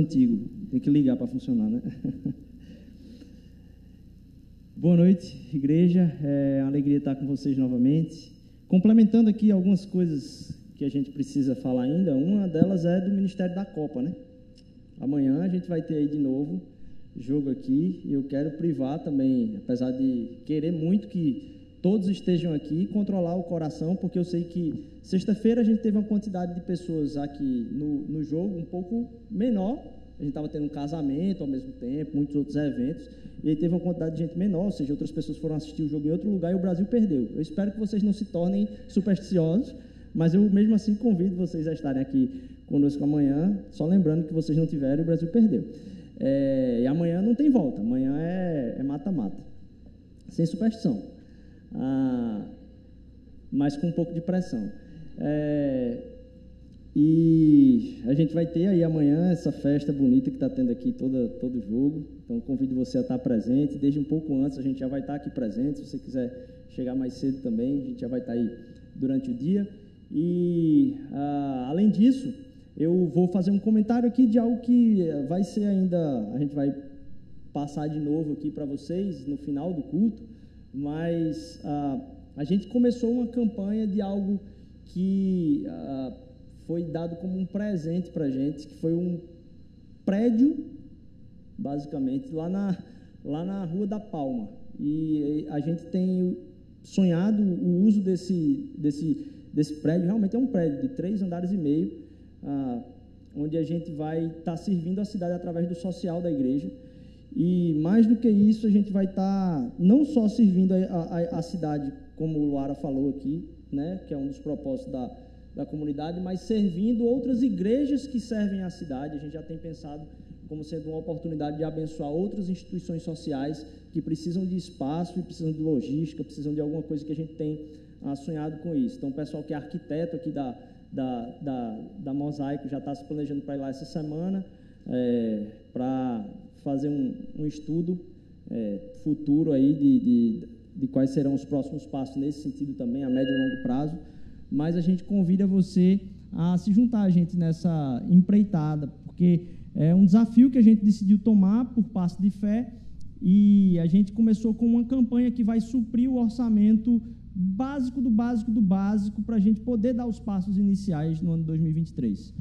Antigo. Tem que ligar para funcionar, né? Boa noite, igreja. É uma alegria estar com vocês novamente. Complementando aqui algumas coisas que a gente precisa falar ainda, uma delas é do Ministério da Copa, né? Amanhã a gente vai ter aí de novo jogo aqui. Eu quero privar também, apesar de querer muito que todos estejam aqui, controlar o coração, porque eu sei que sexta-feira a gente teve uma quantidade de pessoas aqui no, no jogo um pouco menor. A gente estava tendo um casamento ao mesmo tempo, muitos outros eventos, e aí teve uma quantidade de gente menor, ou seja, outras pessoas foram assistir o jogo em outro lugar e o Brasil perdeu. Eu espero que vocês não se tornem supersticiosos, mas eu mesmo assim convido vocês a estarem aqui conosco amanhã, só lembrando que vocês não tiveram e o Brasil perdeu. É, e amanhã não tem volta, amanhã é, é mata-mata, é sem superstição ah, mas com um pouco de pressão. É, e a gente vai ter aí amanhã essa festa bonita que está tendo aqui toda, todo jogo. Então convido você a estar presente. Desde um pouco antes a gente já vai estar aqui presente. Se você quiser chegar mais cedo também, a gente já vai estar aí durante o dia. E ah, além disso, eu vou fazer um comentário aqui de algo que vai ser ainda. A gente vai passar de novo aqui para vocês no final do culto mas ah, a gente começou uma campanha de algo que ah, foi dado como um presente para a gente, que foi um prédio, basicamente, lá na, lá na Rua da Palma. E a gente tem sonhado o uso desse, desse, desse prédio, realmente é um prédio de três andares e meio, ah, onde a gente vai estar tá servindo a cidade através do social da igreja. E mais do que isso, a gente vai estar tá não só servindo a, a, a, cidade, como o Luara falou aqui, né, que é um dos propósitos da, da comunidade, mas servindo outras igrejas que servem a cidade. A gente já tem pensado como sendo uma oportunidade de abençoar outras instituições sociais que precisam de espaço precisam de logística, precisam de alguma coisa que a gente tem ah, sonhado com isso. Então, o pessoal que é arquiteto aqui da, da, da, da Mosaico já está se planejando para ir lá essa semana, é, para fazer um, um estudo é, futuro aí de, de, de, quais serão os próximos passos nesse sentido também, a médio e longo prazo. Mas a gente convida você a se juntar a gente nessa empreitada, porque é um desafio que a gente decidiu tomar por passo de fé e a gente começou com uma campanha que vai suprir o orçamento básico do básico do básico para a gente poder dar os passos iniciais no ano 2023.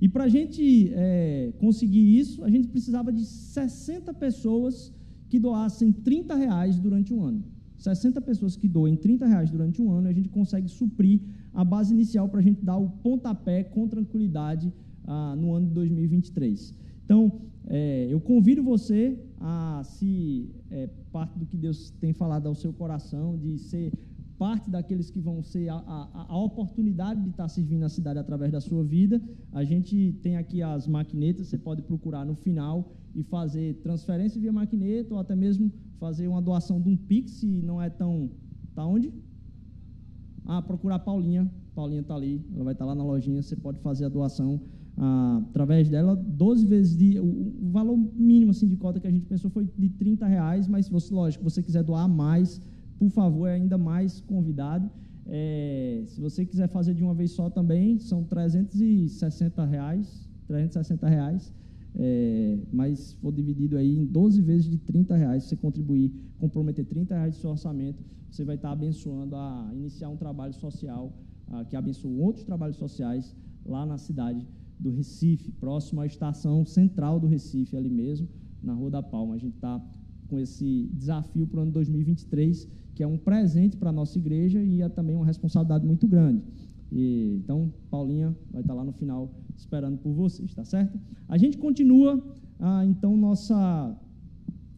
E para a gente é, conseguir isso, a gente precisava de 60 pessoas que doassem 30 reais durante um ano. 60 pessoas que doem 30 reais durante um ano, a gente consegue suprir a base inicial para a gente dar o pontapé com tranquilidade ah, no ano de 2023. Então, é, eu convido você a, se é, parte do que Deus tem falado ao seu coração, de ser parte daqueles que vão ser a, a, a, oportunidade de estar servindo a cidade através da sua vida. A gente tem aqui as maquinetas, você pode procurar no final e fazer transferência via maquineta ou até mesmo fazer uma doação de um Pix, se não é tão. Tá onde? Ah, procurar a Paulinha. Paulinha está ali, ela vai estar lá na lojinha, você pode fazer a doação ah, através dela, 12 vezes de. O, valor mínimo assim, de cota que a gente pensou foi de 30 reais, mas se você, lógico, você quiser doar mais, por favor, é ainda mais convidado. É, se você quiser fazer de uma vez só também, são 360 reais, 360 reais, é, mas for dividido aí em 12 vezes de 30 reais, se você contribuir, comprometer 30 reais de seu orçamento, você vai estar abençoando a iniciar um trabalho social a, que abençoa outros trabalhos sociais lá na cidade do Recife, próximo à estação central do Recife, ali mesmo, na Rua da Palma. A gente está com esse desafio para o ano 2023 que é um presente para a nossa igreja e é também uma responsabilidade muito grande. E, então, Paulinha vai estar lá no final esperando por vocês, tá certo? A gente continua, ah, então, nossa,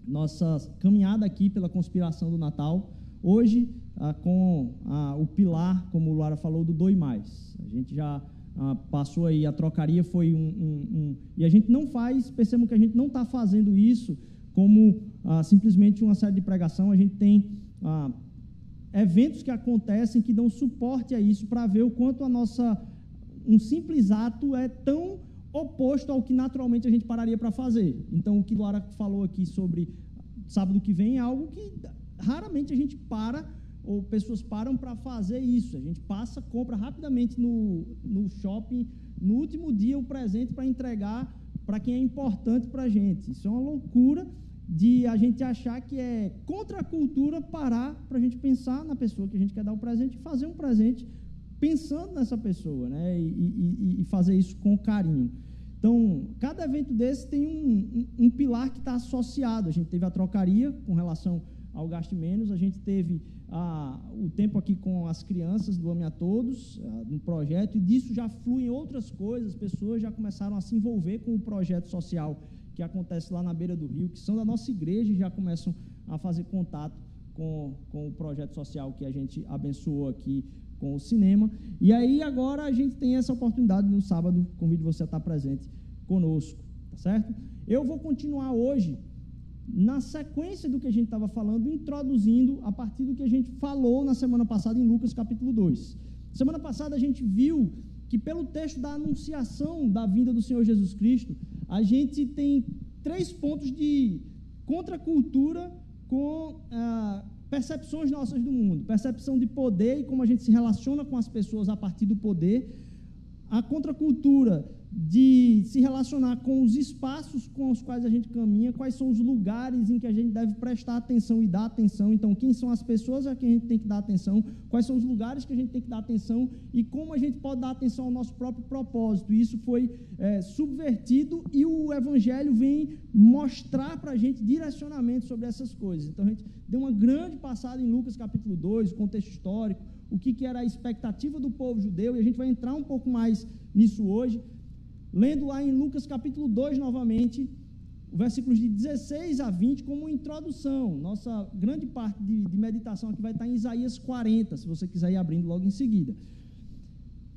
nossa caminhada aqui pela conspiração do Natal. Hoje, ah, com ah, o pilar, como o Lara falou, do Doi Mais. A gente já ah, passou aí, a trocaria foi um, um, um, E a gente não faz, percebam que a gente não está fazendo isso como ah, simplesmente uma série de pregação, a gente tem ah, eventos que acontecem que dão suporte a isso para ver o quanto a nossa um simples ato é tão oposto ao que naturalmente a gente pararia para fazer. Então, o que Lara falou aqui sobre sábado que vem é algo que raramente a gente para ou pessoas param para fazer isso. A gente passa, compra rapidamente no, no shopping, no último dia, o presente para entregar para quem é importante para a gente. Isso é uma loucura de a gente achar que é contra a cultura parar para a gente pensar na pessoa que a gente quer dar o presente e fazer um presente pensando nessa pessoa, né? E, e, e fazer isso com carinho. Então, cada evento desse tem um, um, um pilar que está associado. A gente teve a trocaria com relação ao gasto menos, a gente teve ah, o tempo aqui com as crianças do Ame a Todos, ah, no projeto, e disso já fluem outras coisas, pessoas já começaram a se envolver com o projeto social que acontece lá na beira do rio, que são da nossa igreja e já começam a fazer contato com, com o projeto social que a gente abençoou aqui com o cinema. E aí agora a gente tem essa oportunidade no sábado, convido você a estar presente conosco, tá certo? Eu vou continuar hoje na sequência do que a gente estava falando, introduzindo a partir do que a gente falou na semana passada em Lucas capítulo 2. Semana passada a gente viu que pelo texto da anunciação da vinda do Senhor Jesus Cristo, a gente tem três pontos de contracultura com ah, percepções nossas do mundo. Percepção de poder e como a gente se relaciona com as pessoas a partir do poder. A contracultura de se relacionar com os espaços com os quais a gente caminha, quais são os lugares em que a gente deve prestar atenção e dar atenção. Então, quem são as pessoas a quem a gente tem que dar atenção, quais são os lugares que a gente tem que dar atenção e como a gente pode dar atenção ao nosso próprio propósito. Isso foi é, subvertido e o Evangelho vem mostrar para a gente direcionamento sobre essas coisas. Então, a gente deu uma grande passada em Lucas capítulo 2, contexto histórico, o que, que era a expectativa do povo judeu, e a gente vai entrar um pouco mais nisso hoje. Lendo lá em Lucas capítulo 2 novamente, versículos de 16 a 20, como introdução. Nossa grande parte de, de, meditação aqui vai estar em Isaías 40, se você quiser ir abrindo logo em seguida.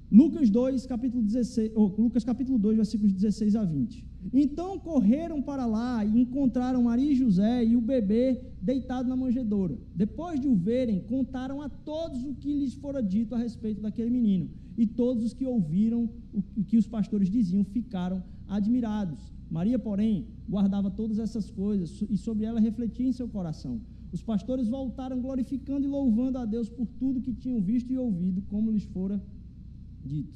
Lucas 2, capítulo 16, oh, Lucas capítulo 2, versículos 16 a 20. Então correram para lá e encontraram Maria e José e o bebê deitado na manjedoura. Depois de o verem, contaram a todos o que lhes fora dito a respeito daquele menino e todos os que ouviram o que os pastores diziam ficaram admirados. Maria, porém, guardava todas essas coisas e sobre ela refletia em seu coração. Os pastores voltaram glorificando e louvando a Deus por tudo que tinham visto e ouvido, como lhes fora dito.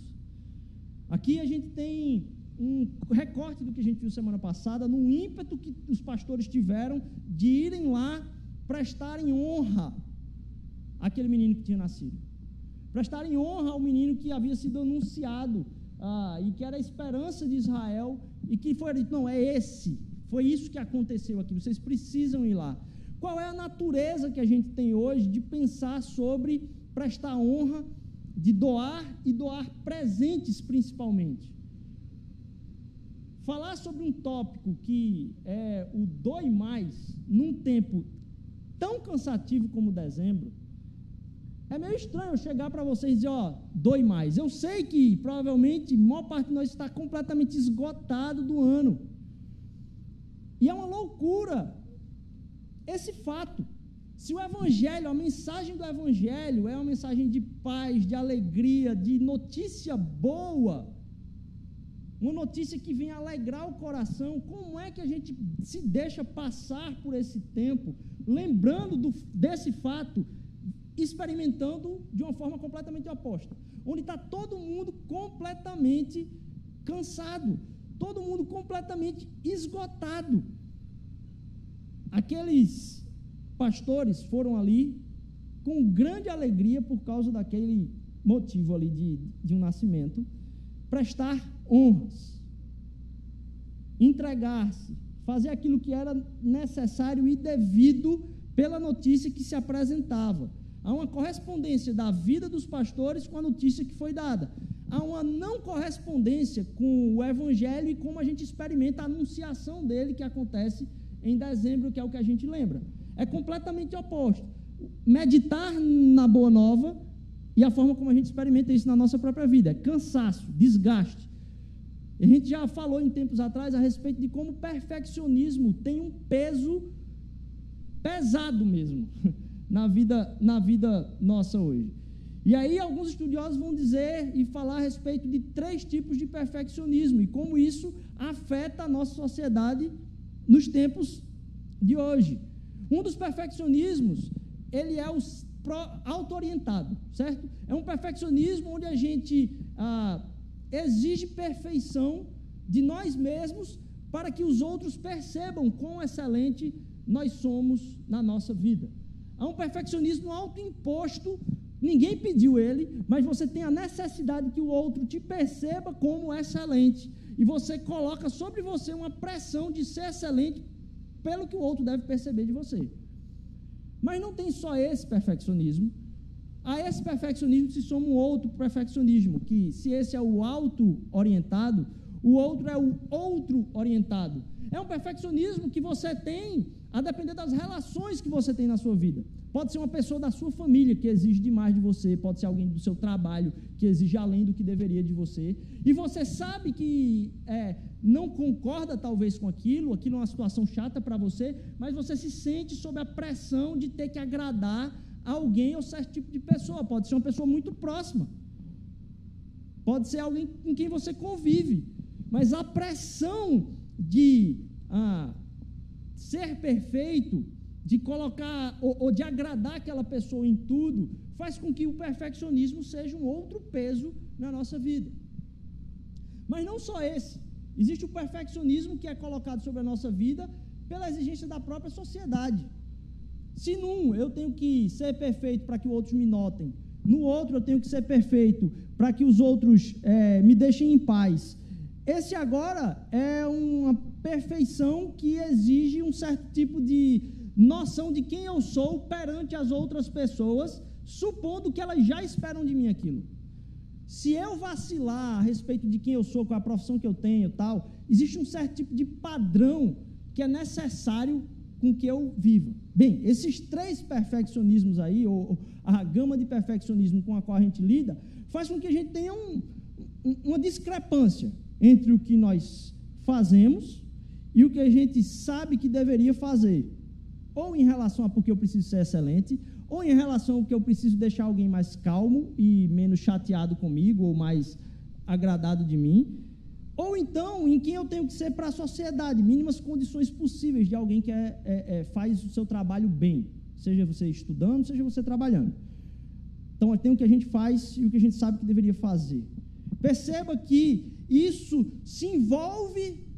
Aqui a gente tem um recorte do que a gente viu semana passada, no ímpeto que os pastores tiveram de irem lá prestarem honra àquele menino que tinha nascido prestarem honra ao menino que havia sido anunciado ah, e que era a esperança de Israel e que foi dito: não, é esse, foi isso que aconteceu aqui, vocês precisam ir lá. Qual é a natureza que a gente tem hoje de pensar sobre prestar honra, de doar e doar presentes principalmente? Falar sobre um tópico que é o dói mais num tempo tão cansativo como dezembro, é meio estranho chegar para vocês e dizer, ó, doe mais. Eu sei que provavelmente a maior parte de nós está completamente esgotado do ano. E é uma loucura esse fato. Se o Evangelho, a mensagem do Evangelho é uma mensagem de paz, de alegria, de notícia boa, uma notícia que vem alegrar o coração, como é que a gente se deixa passar por esse tempo, lembrando do, desse fato experimentando de uma forma completamente oposta, onde está todo mundo completamente cansado, todo mundo completamente esgotado. Aqueles pastores foram ali com grande alegria por causa daquele motivo ali de, de um nascimento, prestar honras, entregar-se, fazer aquilo que era necessário e devido pela notícia que se apresentava. Há uma correspondência da vida dos pastores com a notícia que foi dada. Há uma não correspondência com o evangelho e como a gente experimenta a anunciação dele que acontece em dezembro, que é o que a gente lembra. É completamente oposto. Meditar na boa nova e a forma como a gente experimenta isso na nossa própria vida é cansaço, desgaste. A gente já falou em tempos atrás a respeito de como o perfeccionismo tem um peso pesado mesmo na vida, na vida nossa hoje. E aí alguns estudiosos vão dizer e falar a respeito de três tipos de perfeccionismo e como isso afeta a nossa sociedade nos tempos de hoje. Um dos perfeccionismos, ele é o auto-orientado, certo? É um perfeccionismo onde a gente ah, exige perfeição de nós mesmos para que os outros percebam quão excelente nós somos na nossa vida. Há um perfeccionismo autoimposto, ninguém pediu ele, mas você tem a necessidade que o outro te perceba como excelente. E você coloca sobre você uma pressão de ser excelente pelo que o outro deve perceber de você. Mas não tem só esse perfeccionismo. A esse perfeccionismo se soma um outro perfeccionismo, que se esse é o auto-orientado, o outro é o outro orientado. É um perfeccionismo que você tem a depender das relações que você tem na sua vida. Pode ser uma pessoa da sua família que exige demais de você, pode ser alguém do seu trabalho que exige além do que deveria de você. E você sabe que é, não concorda talvez com aquilo, aquilo é uma situação chata para você, mas você se sente sob a pressão de ter que agradar alguém ou certo tipo de pessoa. Pode ser uma pessoa muito próxima, pode ser alguém com quem você convive, mas a pressão de ah, ser perfeito de colocar ou, ou, de agradar aquela pessoa em tudo, faz com que o perfeccionismo seja um outro peso na nossa vida. Mas não só esse. Existe o perfeccionismo que é colocado sobre a nossa vida pela exigência da própria sociedade. Se num eu tenho que ser perfeito para que os outros me notem, no outro eu tenho que ser perfeito para que os outros é, me deixem em paz. Esse agora é uma perfeição que exige um certo tipo de noção de quem eu sou perante as outras pessoas, supondo que elas já esperam de mim aquilo. Se eu vacilar a respeito de quem eu sou, com a profissão que eu tenho, tal, existe um certo tipo de padrão que é necessário com que eu viva. Bem, esses três perfeccionismos aí, ou, a gama de perfeccionismo com a qual a gente lida, faz com que a gente tenha um, uma discrepância entre o que nós fazemos e o que a gente sabe que deveria fazer ou em relação a porque eu preciso ser excelente, ou em relação a que eu preciso deixar alguém mais calmo e menos chateado comigo, ou mais agradado de mim, ou então em quem eu tenho que ser para a sociedade, mínimas condições possíveis de alguém que é, é, é, faz o seu trabalho bem, seja você estudando, seja você trabalhando. Então, tem o que a gente faz e o que a gente sabe que deveria fazer. Perceba que isso se envolve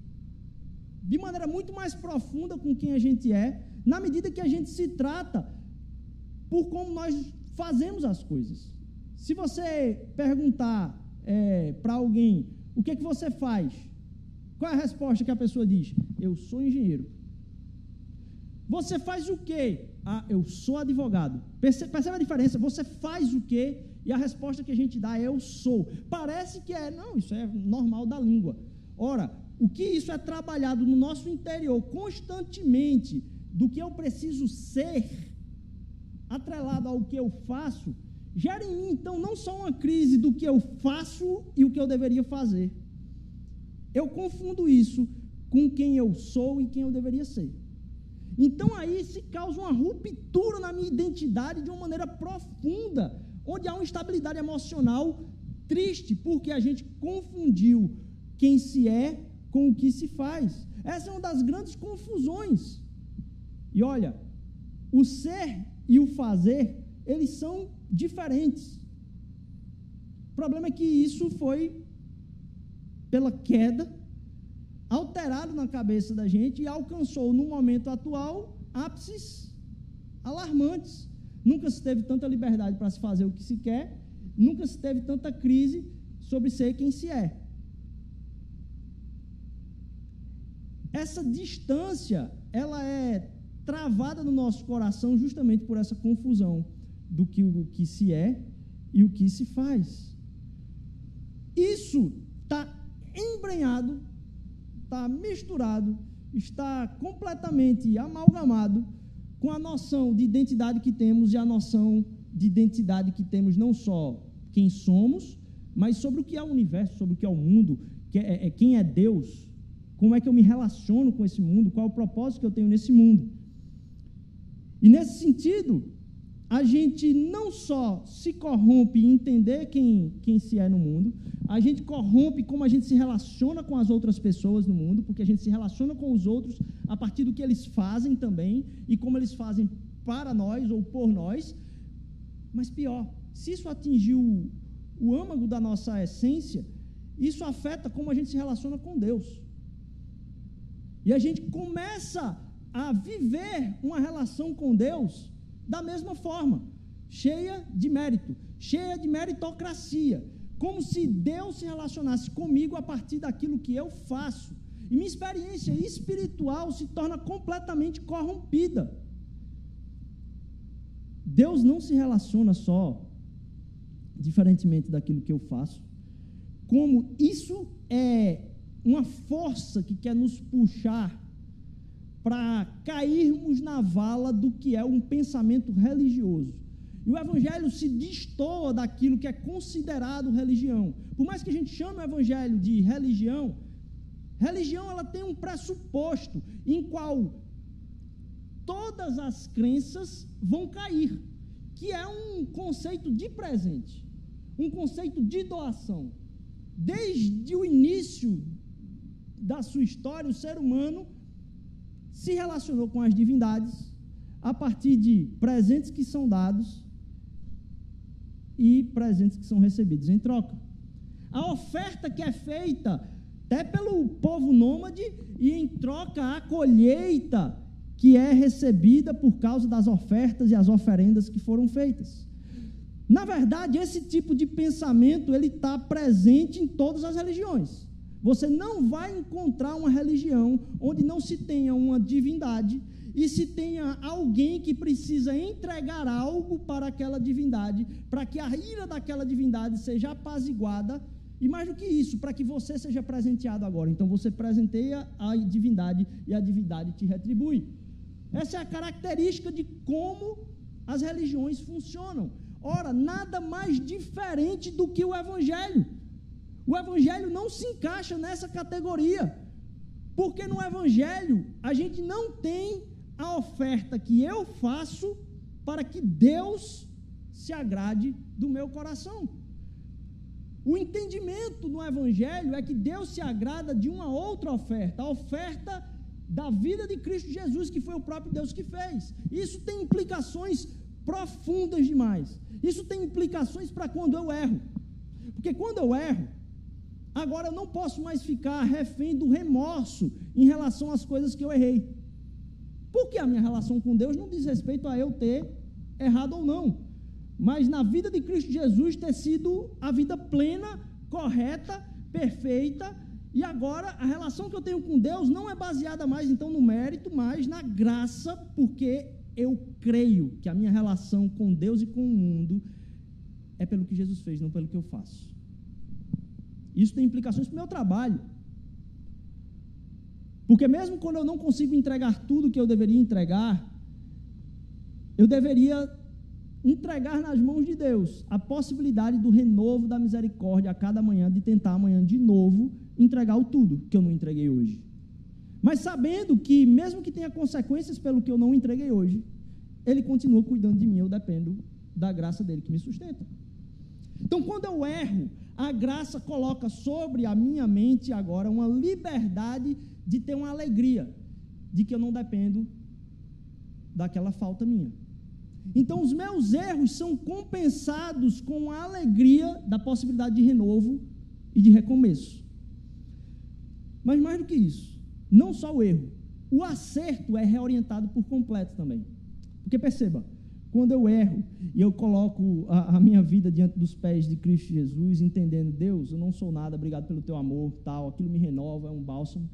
de maneira muito mais profunda com quem a gente é na medida que a gente se trata por como nós fazemos as coisas. Se você perguntar é, para alguém o que, é que você faz, qual é a resposta que a pessoa diz? Eu sou engenheiro. Você faz o quê? Ah, eu sou advogado. Percebe, percebe a diferença? Você faz o quê? E a resposta que a gente dá é eu sou. Parece que é, não, isso é normal da língua. Ora, o que isso é trabalhado no nosso interior constantemente do que eu preciso ser, atrelado ao que eu faço, gera em mim, então, não só uma crise do que eu faço e o que eu deveria fazer. Eu confundo isso com quem eu sou e quem eu deveria ser. Então aí se causa uma ruptura na minha identidade de uma maneira profunda, onde há uma instabilidade emocional triste, porque a gente confundiu quem se é com o que se faz. Essa é uma das grandes confusões e olha, o ser e o fazer, eles são diferentes. O problema é que isso foi, pela queda, alterado na cabeça da gente e alcançou, no momento atual, ápices alarmantes. Nunca se teve tanta liberdade para se fazer o que se quer, nunca se teve tanta crise sobre ser quem se é. Essa distância, ela é travada no nosso coração justamente por essa confusão do que o que se é e o que se faz. Isso está embrenhado, está misturado, está completamente amalgamado com a noção de identidade que temos e a noção de identidade que temos não só quem somos, mas sobre o que é o universo, sobre o que é o mundo, que é, é, quem é Deus, como é que eu me relaciono com esse mundo, qual é o propósito que eu tenho nesse mundo. E nesse sentido, a gente não só se corrompe em entender quem, quem se é no mundo, a gente corrompe como a gente se relaciona com as outras pessoas no mundo, porque a gente se relaciona com os outros a partir do que eles fazem também e como eles fazem para nós ou por nós. Mas pior, se isso atingiu o âmago da nossa essência, isso afeta como a gente se relaciona com Deus. E a gente começa a viver uma relação com Deus da mesma forma, cheia de mérito, cheia de meritocracia, como se Deus se relacionasse comigo a partir daquilo que eu faço. E minha experiência espiritual se torna completamente corrompida. Deus não se relaciona só, diferentemente daquilo que eu faço, como isso é uma força que quer nos puxar para cairmos na vala do que é um pensamento religioso. E o evangelho se destoa daquilo que é considerado religião. Por mais que a gente chame o evangelho de religião, religião ela tem um pressuposto em qual todas as crenças vão cair, que é um conceito de presente, um conceito de doação. Desde o início da sua história, o ser humano se relacionou com as divindades a partir de presentes que são dados e presentes que são recebidos em troca. A oferta que é feita até pelo povo nômade e em troca a colheita que é recebida por causa das ofertas e as oferendas que foram feitas. Na verdade, esse tipo de pensamento ele está presente em todas as religiões. Você não vai encontrar uma religião onde não se tenha uma divindade e se tenha alguém que precisa entregar algo para aquela divindade, para que a ira daquela divindade seja apaziguada, e mais do que isso, para que você seja presenteado agora. Então você presenteia a divindade e a divindade te retribui. Essa é a característica de como as religiões funcionam. Ora, nada mais diferente do que o evangelho. O Evangelho não se encaixa nessa categoria, porque no Evangelho a gente não tem a oferta que eu faço para que Deus se agrade do meu coração. O entendimento no Evangelho é que Deus se agrada de uma outra oferta, a oferta da vida de Cristo Jesus, que foi o próprio Deus que fez. Isso tem implicações profundas demais. Isso tem implicações para quando eu erro. Porque quando eu erro, Agora eu não posso mais ficar refém do remorso em relação às coisas que eu errei. Porque a minha relação com Deus não diz respeito a eu ter errado ou não, mas na vida de Cristo Jesus ter sido a vida plena, correta, perfeita, e agora a relação que eu tenho com Deus não é baseada mais então no mérito, mas na graça, porque eu creio que a minha relação com Deus e com o mundo é pelo que Jesus fez, não pelo que eu faço. Isso tem implicações para o meu trabalho. Porque mesmo quando eu não consigo entregar tudo que eu deveria entregar, eu deveria entregar nas mãos de Deus a possibilidade do renovo da misericórdia a cada manhã, de tentar amanhã de novo entregar o tudo que eu não entreguei hoje. Mas sabendo que, mesmo que tenha consequências pelo que eu não entreguei hoje, Ele continua cuidando de mim, eu dependo da graça dele que me sustenta. Então, quando eu erro, a graça coloca sobre a minha mente agora uma liberdade de ter uma alegria, de que eu não dependo daquela falta minha. Então, os meus erros são compensados com a alegria da possibilidade de renovo e de recomeço. Mas mais do que isso, não só o erro, o acerto é reorientado por completo também. Porque perceba, quando eu erro e eu coloco a, a, minha vida diante dos pés de Cristo Jesus, entendendo, Deus, eu não sou nada, obrigado pelo teu amor, tal, aquilo me renova, é um bálsamo.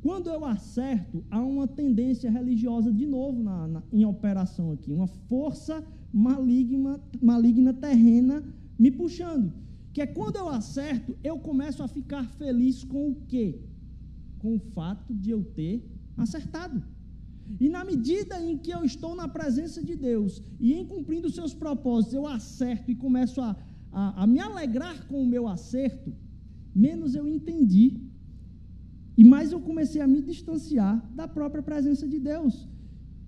Quando eu acerto, há uma tendência religiosa de novo na, na, em operação aqui, uma força maligna, maligna terrena me puxando. Que é quando eu acerto, eu começo a ficar feliz com o quê? Com o fato de eu ter acertado. E na medida em que eu estou na presença de Deus e em cumprindo os seus propósitos, eu acerto e começo a, a, a me alegrar com o meu acerto, menos eu entendi e mais eu comecei a me distanciar da própria presença de Deus,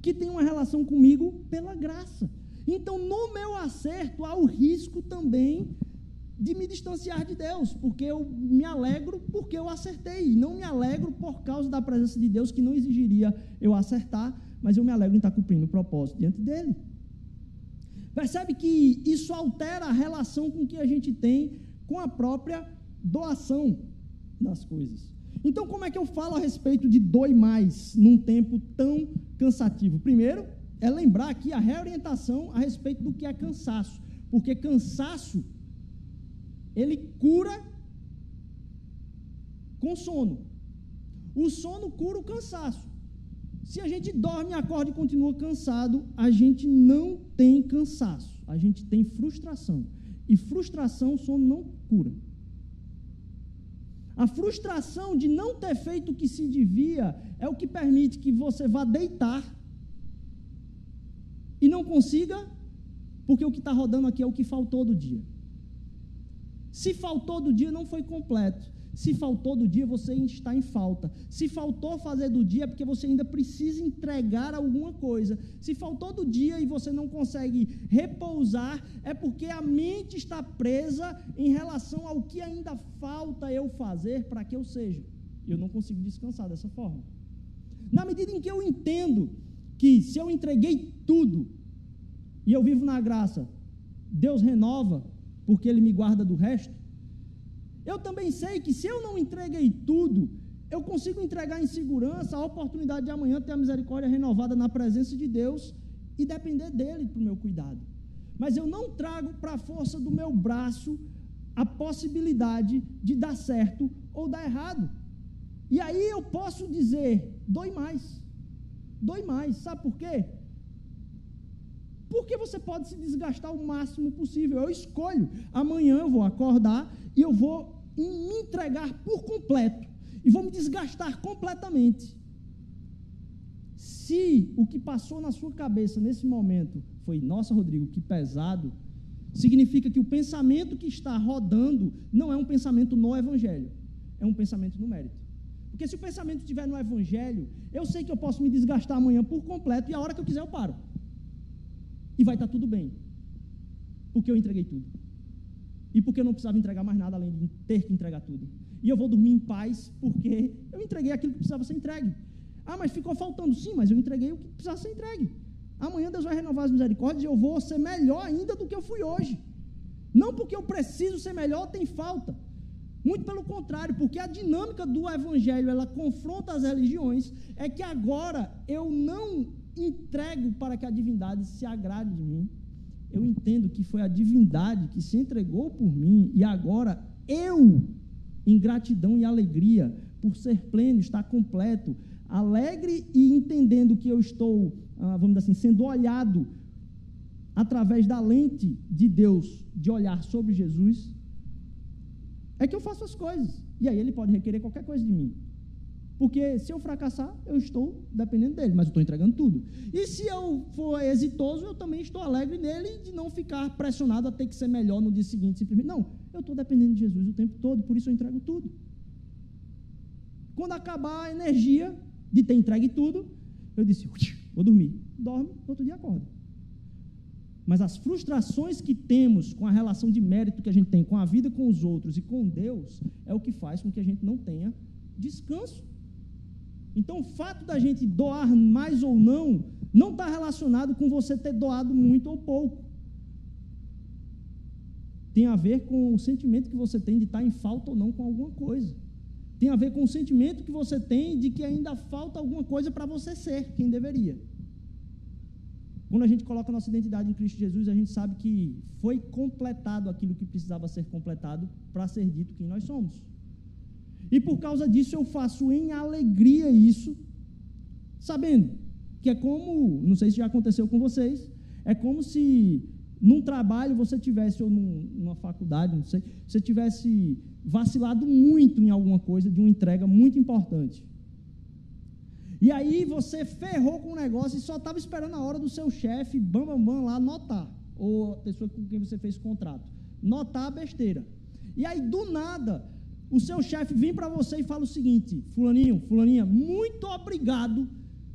que tem uma relação comigo pela graça. Então, no meu acerto, há o risco também de me distanciar de Deus, porque eu me alegro porque eu acertei, não me alegro por causa da presença de Deus que não exigiria eu acertar, mas eu me alegro em estar cumprindo o propósito diante dele. Percebe que isso altera a relação com que a gente tem com a própria doação das coisas. Então, como é que eu falo a respeito de doe mais num tempo tão cansativo? Primeiro, é lembrar aqui a reorientação a respeito do que é cansaço, porque cansaço ele cura com sono. O sono cura o cansaço. Se a gente dorme, acorda e continua cansado, a gente não tem cansaço, a gente tem frustração. E frustração o sono não cura. A frustração de não ter feito o que se devia é o que permite que você vá deitar e não consiga, porque o que está rodando aqui é o que faltou do dia. Se faltou do dia, não foi completo. Se faltou do dia, você está em falta. Se faltou fazer do dia, é porque você ainda precisa entregar alguma coisa. Se faltou do dia e você não consegue repousar, é porque a mente está presa em relação ao que ainda falta eu fazer para que eu seja. Eu não consigo descansar dessa forma. Na medida em que eu entendo que se eu entreguei tudo e eu vivo na graça, Deus renova porque Ele me guarda do resto. Eu também sei que se eu não entreguei tudo, eu consigo entregar em segurança a oportunidade de amanhã ter a misericórdia renovada na presença de Deus e depender dele para o meu cuidado. Mas eu não trago para a força do meu braço a possibilidade de dar certo ou dar errado. E aí eu posso dizer: dói mais. Dói mais. Sabe por quê? Porque você pode se desgastar o máximo possível. Eu escolho. Amanhã eu vou acordar e eu vou me entregar por completo e vou me desgastar completamente. Se o que passou na sua cabeça nesse momento foi, nossa, Rodrigo, que pesado, significa que o pensamento que está rodando não é um pensamento no Evangelho, é um pensamento no mérito. Porque se o pensamento estiver no Evangelho, eu sei que eu posso me desgastar amanhã por completo e a hora que eu quiser eu paro. E vai estar tudo bem. Porque eu entreguei tudo e porque eu não precisava entregar mais nada além de ter que entregar tudo. E eu vou dormir em paz porque eu entreguei aquilo que precisava ser entregue. Ah, mas ficou faltando. Sim, mas eu entreguei o que precisava ser entregue. Amanhã Deus vai renovar as misericórdias e eu vou ser melhor ainda do que eu fui hoje. Não porque eu preciso ser melhor, tem falta. Muito pelo contrário, porque a dinâmica do evangelho, ela confronta as religiões, é que agora eu não entrego para que a divindade se agrade de mim, eu entendo que foi a divindade que se entregou por mim e agora eu, em gratidão e alegria, por ser pleno, estar completo, alegre e entendendo que eu estou, ah, vamos dizer assim, sendo olhado através da lente de Deus, de olhar sobre Jesus, é que eu faço as coisas. E aí ele pode requerer qualquer coisa de mim. Porque se eu fracassar, eu estou dependendo dele, mas eu estou entregando tudo. E se eu for exitoso, eu também estou alegre nele de não ficar pressionado a ter que ser melhor no dia seguinte, simplesmente. Não, eu estou dependendo de Jesus o tempo todo, por isso eu entrego tudo. Quando acabar a energia de ter entregue tudo, eu disse, vou dormir. Dorme, outro dia acorda. Mas as frustrações que temos com a relação de mérito que a gente tem com a vida com os outros e com Deus é o que faz com que a gente não tenha descanso. Então, o fato da gente doar mais ou não, não está relacionado com você ter doado muito ou pouco. Tem a ver com o sentimento que você tem de estar em falta ou não com alguma coisa. Tem a ver com o sentimento que você tem de que ainda falta alguma coisa para você ser quem deveria. Quando a gente coloca a nossa identidade em Cristo Jesus, a gente sabe que foi completado aquilo que precisava ser completado para ser dito quem nós somos. E por causa disso eu faço em alegria isso, sabendo que é como, não sei se já aconteceu com vocês, é como se num trabalho você tivesse, ou num, numa faculdade, não sei, você tivesse vacilado muito em alguma coisa de uma entrega muito importante. E aí você ferrou com o negócio e só estava esperando a hora do seu chefe, bam, bam, bam, lá notar, ou a pessoa com quem você fez contrato, notar a besteira. E aí, do nada, o seu chefe vem para você e fala o seguinte: Fulaninho, Fulaninha, muito obrigado.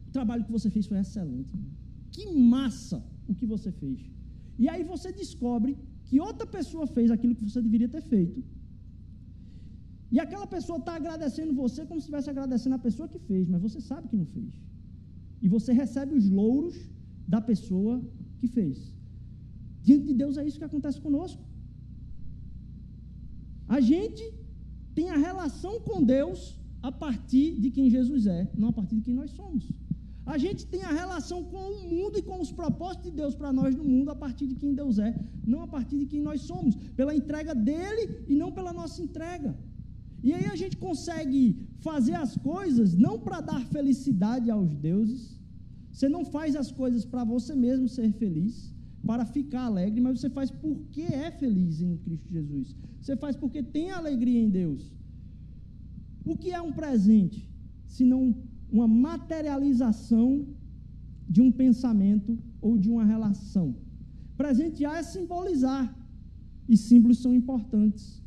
O trabalho que você fez foi excelente. Que massa o que você fez. E aí você descobre que outra pessoa fez aquilo que você deveria ter feito. E aquela pessoa está agradecendo você como se estivesse agradecendo a pessoa que fez, mas você sabe que não fez. E você recebe os louros da pessoa que fez. Diante de Deus é isso que acontece conosco. A gente tem a relação com Deus a partir de quem Jesus é, não a partir de quem nós somos. A gente tem a relação com o mundo e com os propósitos de Deus para nós no mundo a partir de quem Deus é, não a partir de quem nós somos, pela entrega dele e não pela nossa entrega. E aí a gente consegue fazer as coisas não para dar felicidade aos deuses. Você não faz as coisas para você mesmo ser feliz, para ficar alegre, mas você faz porque é feliz em Cristo Jesus. Você faz porque tem alegria em Deus. O que é um presente, se não uma materialização de um pensamento ou de uma relação? Presentear é simbolizar, e símbolos são importantes.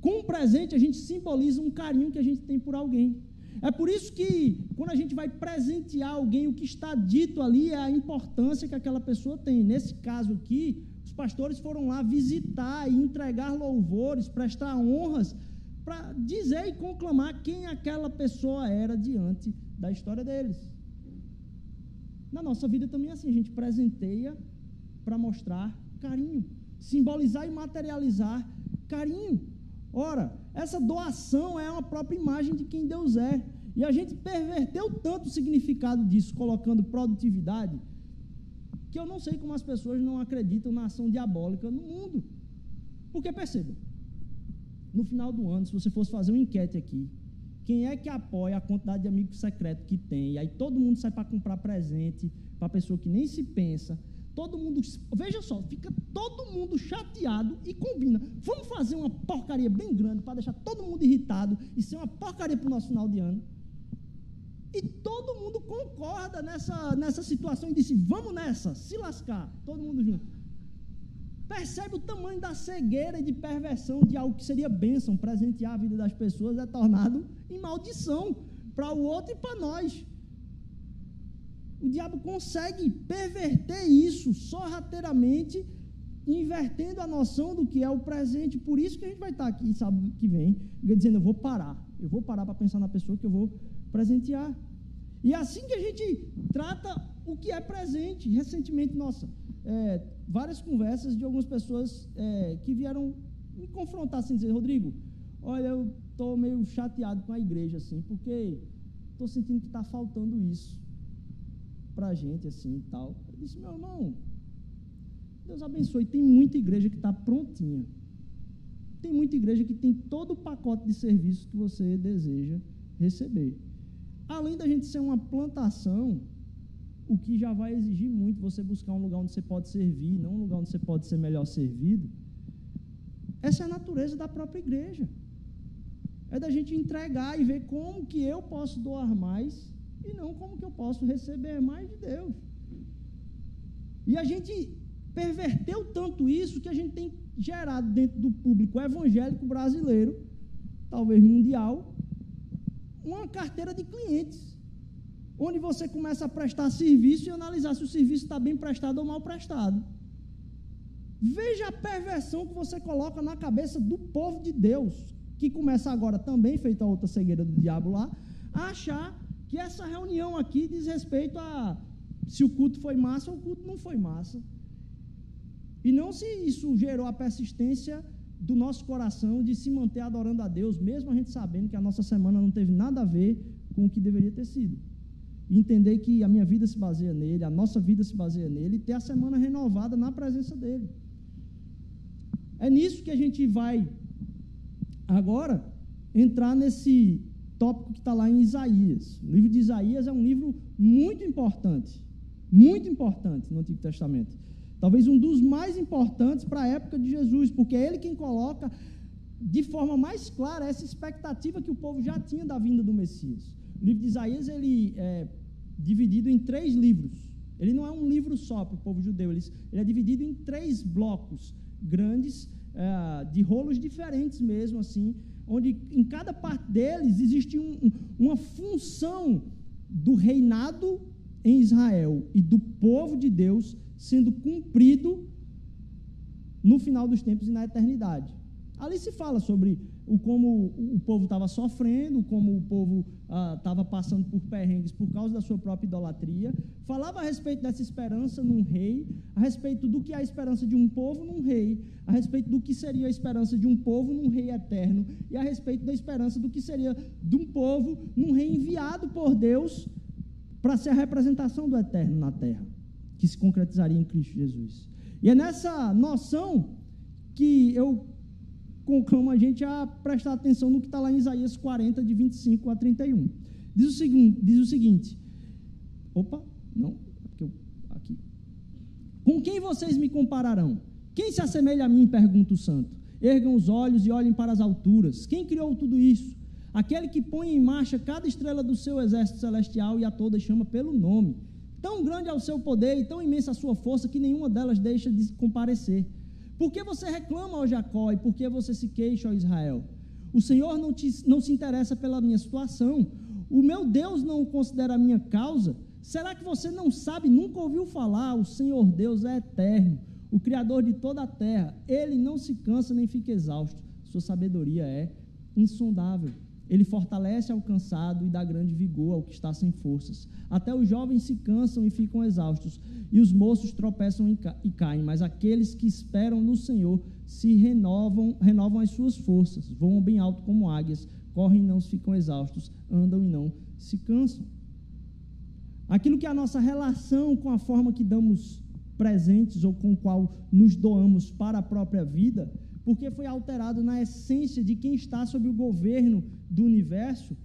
Com um presente, a gente simboliza um carinho que a gente tem por alguém. É por isso que, quando a gente vai presentear alguém, o que está dito ali é a importância que aquela pessoa tem. Nesse caso aqui, os pastores foram lá visitar e entregar louvores, prestar honras, para dizer e conclamar quem aquela pessoa era diante da história deles. Na nossa vida também é assim, a gente presenteia para mostrar carinho, simbolizar e materializar carinho. Ora, essa doação é uma própria imagem de quem Deus é. E a gente perverteu tanto o significado disso, colocando produtividade, que eu não sei como as pessoas não acreditam na ação diabólica no mundo. Porque perceba, no final do ano, se você fosse fazer uma enquete aqui, quem é que apoia a quantidade de amigos secretos que tem? E aí todo mundo sai para comprar presente para a pessoa que nem se pensa todo mundo, veja só, fica todo mundo chateado e combina. Vamos fazer uma porcaria bem grande para deixar todo mundo irritado e ser uma porcaria para o nosso final de ano. E todo mundo concorda nessa, nessa situação e disse: vamos nessa, se lascar, todo mundo junto. Percebe o tamanho da cegueira e de perversão de algo que seria bênção, presentear a vida das pessoas, é tornado em maldição para o outro e para nós. O diabo consegue perverter isso sorrateiramente, invertendo a noção do que é o presente. Por isso que a gente vai estar aqui sábado que vem, dizendo: eu vou parar, eu vou parar para pensar na pessoa que eu vou presentear. E é assim que a gente trata o que é presente. Recentemente, nossa, é, várias conversas de algumas pessoas é, que vieram me confrontar, assim, dizer: Rodrigo, olha, eu estou meio chateado com a igreja, assim, porque estou sentindo que está faltando isso para a gente assim e tal. Eu disse, meu irmão, Deus abençoe. Tem muita igreja que está prontinha. Tem muita igreja que tem todo o pacote de serviços que você deseja receber. Além da gente ser uma plantação, o que já vai exigir muito você buscar um lugar onde você pode servir, não um lugar onde você pode ser melhor servido. Essa é a natureza da própria igreja. É da gente entregar e ver como que eu posso doar mais e não como que eu posso receber mais de Deus. E a gente perverteu tanto isso que a gente tem gerado dentro do público evangélico brasileiro, talvez mundial, uma carteira de clientes, onde você começa a prestar serviço e analisar se o serviço está bem prestado ou mal prestado. Veja a perversão que você coloca na cabeça do povo de Deus, que começa agora também, feita a outra cegueira do diabo lá, a achar que essa reunião aqui diz respeito a se o culto foi massa ou o culto não foi massa. E não se isso gerou a persistência do nosso coração de se manter adorando a Deus, mesmo a gente sabendo que a nossa semana não teve nada a ver com o que deveria ter sido. Entender que a minha vida se baseia nele, a nossa vida se baseia nele, e ter a semana renovada na presença dele. É nisso que a gente vai agora entrar nesse tópico que está lá em Isaías. O livro de Isaías é um livro muito importante, muito importante no Antigo Testamento. Talvez um dos mais importantes para a época de Jesus, porque é ele quem coloca de forma mais clara essa expectativa que o povo já tinha da vinda do Messias. O livro de Isaías ele é dividido em três livros. Ele não é um livro só para o povo judeu, ele, é dividido em três blocos grandes, é, de rolos diferentes mesmo, assim, onde em cada parte deles existe um, uma função do reinado em Israel e do povo de Deus sendo cumprido no final dos tempos e na eternidade. Ali se fala sobre o como o povo estava sofrendo, como o povo estava ah, passando por perrengues por causa da sua própria idolatria. Falava a respeito dessa esperança num rei, a respeito do que é a esperança de um povo num rei, a respeito do que seria a esperança de um povo num rei eterno, e a respeito da esperança do que seria de um povo num rei enviado por Deus para ser a representação do eterno na terra, que se concretizaria em Cristo Jesus. E é nessa noção que eu conclamo a gente a prestar atenção no que está lá em Isaías 40, de 25 a 31. Diz o seguinte, diz o seguinte opa, não, é porque eu, aqui. Com quem vocês me compararão? Quem se assemelha a mim? pergunta o santo. Ergam os olhos e olhem para as alturas. Quem criou tudo isso? Aquele que põe em marcha cada estrela do seu exército celestial e a todas chama pelo nome. Tão grande é o seu poder e tão imensa a sua força que nenhuma delas deixa de comparecer. Por que você reclama, ó Jacó, e por que você se queixa, ó Israel? O Senhor não, te, não se interessa pela minha situação. O meu Deus não considera a minha causa. Será que você não sabe, nunca ouviu falar? O Senhor Deus é eterno, o Criador de toda a terra. Ele não se cansa nem fica exausto. Sua sabedoria é insondável. Ele fortalece ao cansado e dá grande vigor ao que está sem forças. Até os jovens se cansam e ficam exaustos, e os moços tropeçam e caem, mas aqueles que esperam no Senhor se renovam, renovam as suas forças, voam bem alto como águias, correm e não ficam exaustos, andam e não se cansam. Aquilo que é a nossa relação com a forma que damos presentes ou com qual nos doamos para a própria vida, porque foi alterado na essência de quem está sob o governo do universo,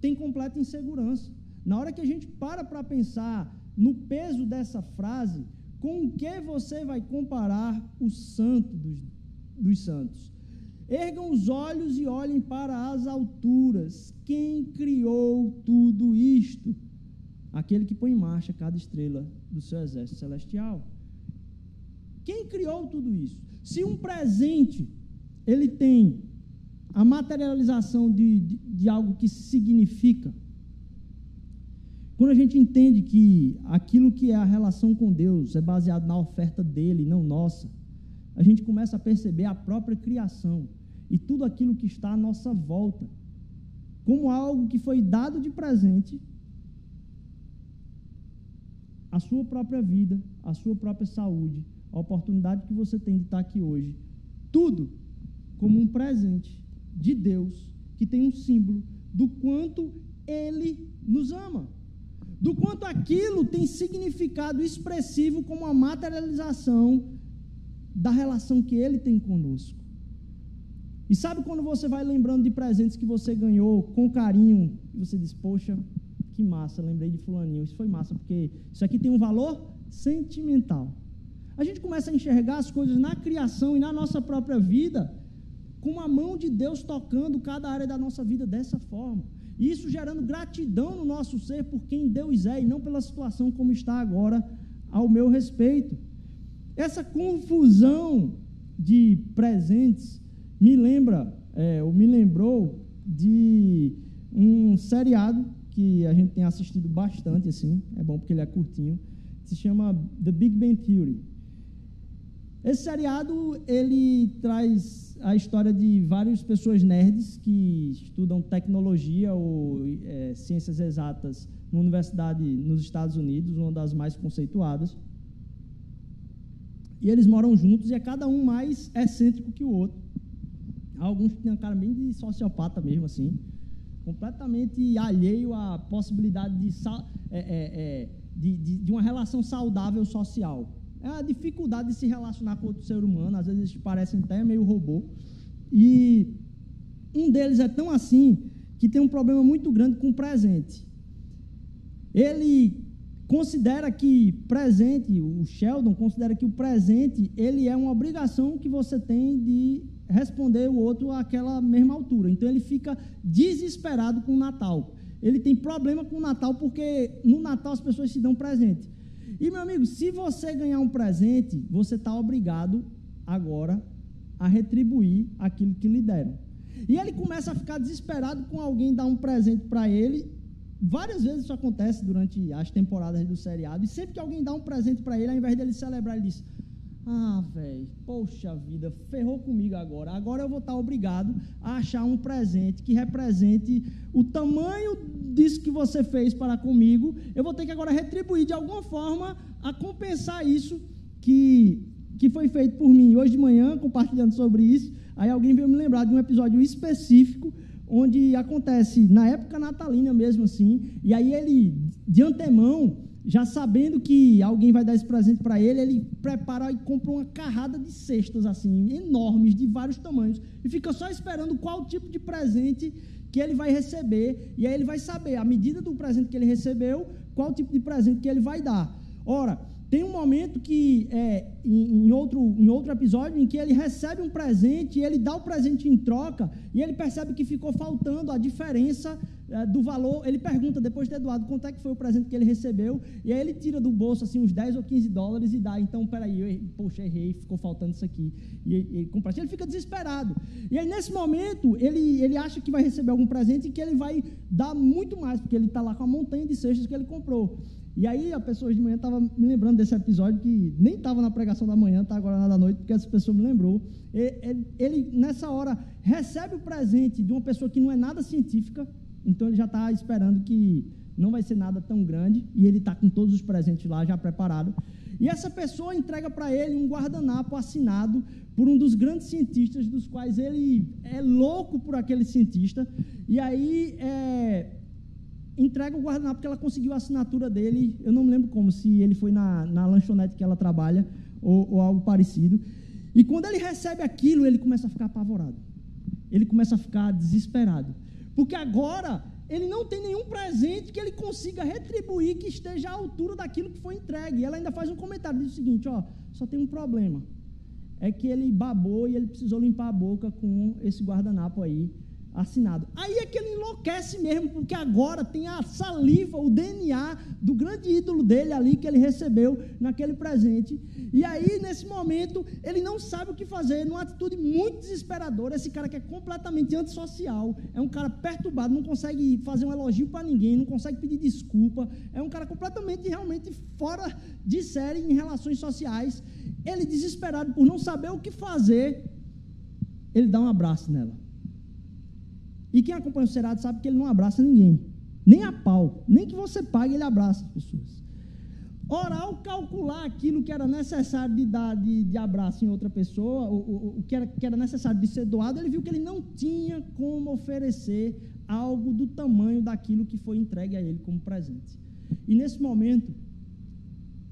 tem completa insegurança. Na hora que a gente para para pensar no peso dessa frase, com o que você vai comparar o santo dos, dos santos? Ergam os olhos e olhem para as alturas. Quem criou tudo isto? Aquele que põe em marcha cada estrela do seu exército celestial. Quem criou tudo isso? Se um presente ele tem a materialização de, de, de algo que significa, quando a gente entende que aquilo que é a relação com Deus é baseado na oferta dele, não nossa, a gente começa a perceber a própria criação e tudo aquilo que está à nossa volta como algo que foi dado de presente a sua própria vida, a sua própria saúde, a oportunidade que você tem de estar aqui hoje. Tudo como um presente de Deus que tem um símbolo do quanto Ele nos ama do quanto aquilo tem significado expressivo como a materialização da relação que ele tem conosco. E sabe quando você vai lembrando de presentes que você ganhou com carinho, e você diz, poxa, que massa, lembrei de fulaninho, isso foi massa, porque isso aqui tem um valor sentimental. A gente começa a enxergar as coisas na criação e na nossa própria vida, com a mão de Deus tocando cada área da nossa vida dessa forma. Isso gerando gratidão no nosso ser por quem Deus é e não pela situação como está agora ao meu respeito. Essa confusão de presentes me lembra, é, ou me lembrou de um seriado que a gente tem assistido bastante, assim, é bom porque ele é curtinho, se chama The Big Bang Theory. Esse seriado, ele traz a história de várias pessoas nerds que estudam tecnologia ou é, ciências exatas numa universidade nos Estados Unidos, uma das mais conceituadas. E eles moram juntos e é cada um mais excêntrico que o outro. Alguns têm uma cara bem de sociopata mesmo, assim, completamente alheio à possibilidade de, é, é, é, de, de, de uma relação saudável social é a dificuldade de se relacionar com outro ser humano, às vezes parecem até meio robô. E um deles é tão assim que tem um problema muito grande com o presente. Ele considera que presente, o Sheldon considera que o presente, ele é uma obrigação que você tem de responder o outro àquela mesma altura. Então ele fica desesperado com o Natal. Ele tem problema com o Natal porque no Natal as pessoas se dão presente. E, meu amigo, se você ganhar um presente, você está obrigado agora a retribuir aquilo que lhe deram. E ele começa a ficar desesperado com alguém dar um presente para ele. Várias vezes isso acontece durante as temporadas do seriado. E sempre que alguém dá um presente para ele, ao invés dele celebrar, ele diz: Ah, velho, poxa vida, ferrou comigo agora. Agora eu vou estar obrigado a achar um presente que represente o tamanho disso que você fez para comigo. Eu vou ter que agora retribuir de alguma forma a compensar isso que, que foi feito por mim. Hoje de manhã, compartilhando sobre isso, aí alguém veio me lembrar de um episódio específico onde acontece na época natalina mesmo assim, e aí ele, de antemão, já sabendo que alguém vai dar esse presente para ele, ele prepara e compra uma carrada de cestas assim, enormes, de vários tamanhos, e fica só esperando qual tipo de presente que ele vai receber, e aí ele vai saber, à medida do presente que ele recebeu, qual tipo de presente que ele vai dar. Ora, tem um momento que, é, em, em, outro, em outro episódio, em que ele recebe um presente, e ele dá o presente em troca, e ele percebe que ficou faltando a diferença do valor. Ele pergunta depois de Eduardo quanto é que foi o presente que ele recebeu, e aí ele tira do bolso assim uns 10 ou 15 dólares e dá. Então, peraí, eu, poxa, errei, ficou faltando isso aqui. E ele compartilha, ele fica desesperado. E aí, nesse momento, ele, ele acha que vai receber algum presente e que ele vai dar muito mais, porque ele está lá com a montanha de cestas que ele comprou. E aí a pessoa de manhã estava me lembrando desse episódio que nem estava na pregação da manhã, está agora na da noite, porque essa pessoa me lembrou. Ele, ele, nessa hora, recebe o presente de uma pessoa que não é nada científica, então ele já está esperando que não vai ser nada tão grande, e ele está com todos os presentes lá já preparado. E essa pessoa entrega para ele um guardanapo assinado por um dos grandes cientistas, dos quais ele é louco por aquele cientista. E aí é, entrega o guardanapo porque ela conseguiu a assinatura dele. Eu não me lembro como, se ele foi na, na lanchonete que ela trabalha ou, ou algo parecido. E quando ele recebe aquilo, ele começa a ficar apavorado. Ele começa a ficar desesperado. Porque agora ele não tem nenhum presente que ele consiga retribuir que esteja à altura daquilo que foi entregue. E ela ainda faz um comentário, diz o seguinte, ó, só tem um problema. É que ele babou e ele precisou limpar a boca com esse guardanapo aí assinado. Aí é que ele enlouquece mesmo, porque agora tem a saliva, o DNA do grande ídolo dele ali que ele recebeu naquele presente. E aí, nesse momento, ele não sabe o que fazer, numa atitude muito desesperadora. Esse cara que é completamente antissocial, é um cara perturbado, não consegue fazer um elogio para ninguém, não consegue pedir desculpa, é um cara completamente, realmente fora de série em relações sociais. Ele, desesperado por não saber o que fazer, ele dá um abraço nela. E quem acompanha o Cerado sabe que ele não abraça ninguém. Nem a pau. Nem que você pague, ele abraça as pessoas. Ora, ao calcular aquilo que era necessário de dar de, de abraço em outra pessoa, o, o, o que, era, que era necessário de ser doado, ele viu que ele não tinha como oferecer algo do tamanho daquilo que foi entregue a ele como presente. E nesse momento,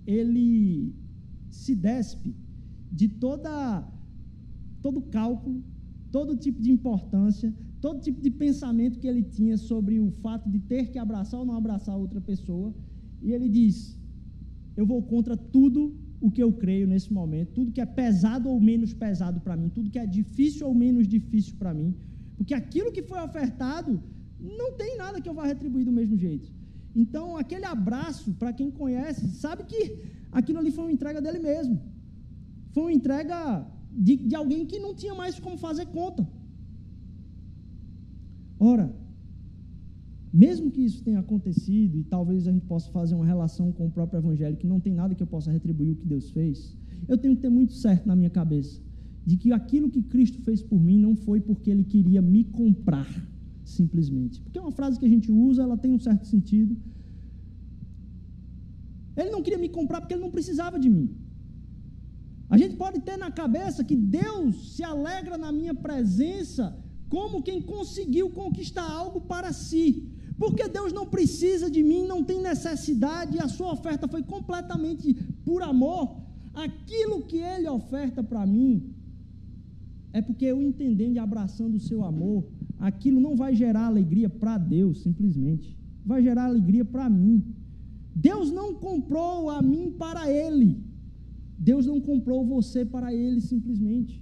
ele se despe de toda, todo cálculo, todo tipo de importância, todo tipo de pensamento que ele tinha sobre o fato de ter que abraçar ou não abraçar outra pessoa, e ele diz: Eu vou contra tudo o que eu creio nesse momento, tudo que é pesado ou menos pesado para mim, tudo que é difícil ou menos difícil para mim, porque aquilo que foi ofertado não tem nada que eu vá retribuir do mesmo jeito. Então, aquele abraço, para quem conhece, sabe que aquilo ali foi uma entrega dele mesmo. Foi uma entrega de, de alguém que não tinha mais como fazer conta. Ora, mesmo que isso tenha acontecido, e talvez a gente possa fazer uma relação com o próprio Evangelho, que não tem nada que eu possa retribuir o que Deus fez, eu tenho que ter muito certo na minha cabeça de que aquilo que Cristo fez por mim não foi porque Ele queria me comprar, simplesmente. Porque é uma frase que a gente usa, ela tem um certo sentido. Ele não queria me comprar porque Ele não precisava de mim. A gente pode ter na cabeça que Deus se alegra na minha presença como quem conseguiu conquistar algo para si. Porque Deus não precisa de mim, não tem necessidade, a sua oferta foi completamente por amor. Aquilo que Ele oferta para mim, é porque eu entendendo e abraçando o seu amor, aquilo não vai gerar alegria para Deus, simplesmente. Vai gerar alegria para mim. Deus não comprou a mim para Ele. Deus não comprou você para Ele, simplesmente.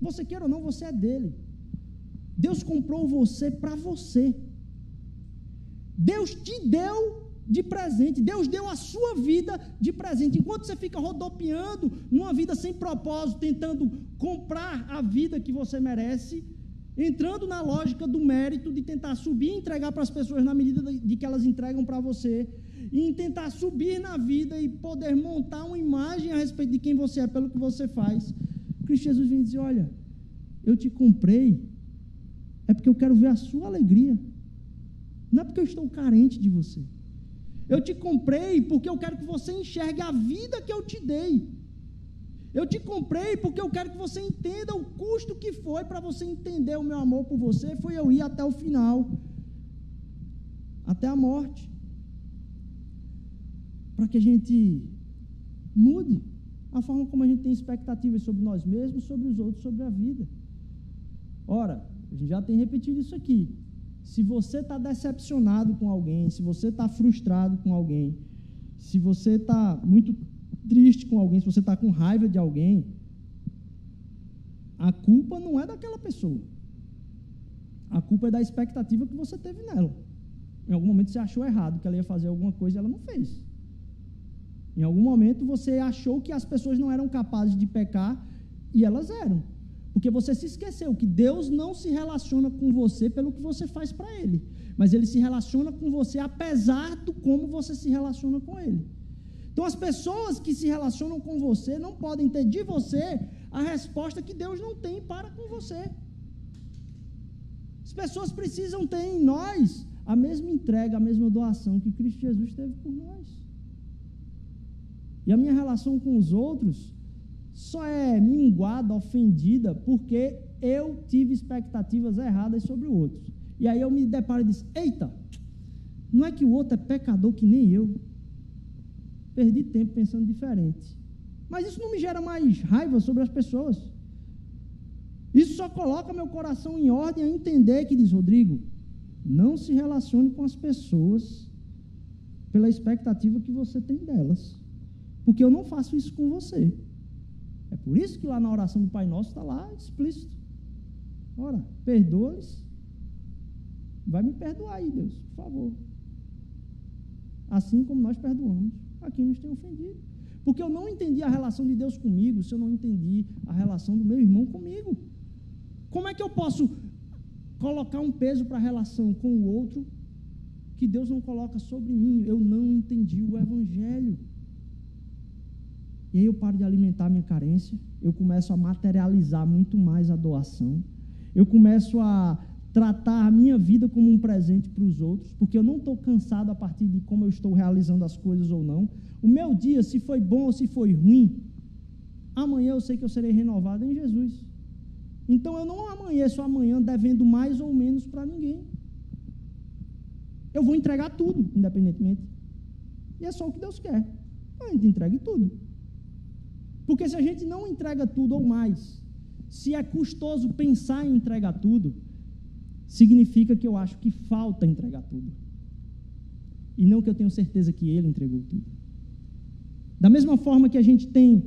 Você quer ou não, você é dele. Deus comprou você para você. Deus te deu de presente. Deus deu a sua vida de presente. Enquanto você fica rodopiando numa vida sem propósito, tentando comprar a vida que você merece, entrando na lógica do mérito de tentar subir e entregar para as pessoas na medida de que elas entregam para você, e tentar subir na vida e poder montar uma imagem a respeito de quem você é pelo que você faz. Cristo Jesus vem dizer: Olha, eu te comprei, é porque eu quero ver a sua alegria, não é porque eu estou carente de você. Eu te comprei porque eu quero que você enxergue a vida que eu te dei. Eu te comprei porque eu quero que você entenda o custo que foi para você entender o meu amor por você. Foi eu ir até o final, até a morte, para que a gente mude a forma como a gente tem expectativas sobre nós mesmos, sobre os outros, sobre a vida. Ora, a gente já tem repetido isso aqui. Se você está decepcionado com alguém, se você está frustrado com alguém, se você está muito triste com alguém, se você está com raiva de alguém, a culpa não é daquela pessoa. A culpa é da expectativa que você teve nela. Em algum momento você achou errado que ela ia fazer alguma coisa e ela não fez. Em algum momento você achou que as pessoas não eram capazes de pecar e elas eram. Porque você se esqueceu que Deus não se relaciona com você pelo que você faz para Ele, mas Ele se relaciona com você apesar do como você se relaciona com Ele. Então, as pessoas que se relacionam com você não podem ter de você a resposta que Deus não tem para com você. As pessoas precisam ter em nós a mesma entrega, a mesma doação que Cristo Jesus teve por nós. E a minha relação com os outros só é minguada, ofendida, porque eu tive expectativas erradas sobre o outro. E aí eu me deparo e disse: Eita, não é que o outro é pecador que nem eu perdi tempo pensando diferente. Mas isso não me gera mais raiva sobre as pessoas. Isso só coloca meu coração em ordem a entender que diz Rodrigo, não se relacione com as pessoas pela expectativa que você tem delas. Porque eu não faço isso com você. É por isso que lá na oração do Pai Nosso está lá explícito. Ora, perdoa-lhes. Vai me perdoar aí, Deus, por favor. Assim como nós perdoamos a quem nos tem ofendido. Porque eu não entendi a relação de Deus comigo se eu não entendi a relação do meu irmão comigo. Como é que eu posso colocar um peso para a relação com o outro que Deus não coloca sobre mim? Eu não entendi o Evangelho. E aí eu paro de alimentar minha carência, eu começo a materializar muito mais a doação, eu começo a tratar a minha vida como um presente para os outros, porque eu não estou cansado a partir de como eu estou realizando as coisas ou não. O meu dia, se foi bom ou se foi ruim, amanhã eu sei que eu serei renovado em Jesus. Então eu não amanheço amanhã devendo mais ou menos para ninguém. Eu vou entregar tudo, independentemente. E é só o que Deus quer. A gente entregue tudo. Porque se a gente não entrega tudo ou mais, se é custoso pensar em entregar tudo, significa que eu acho que falta entregar tudo. E não que eu tenho certeza que ele entregou tudo. Da mesma forma que a gente tem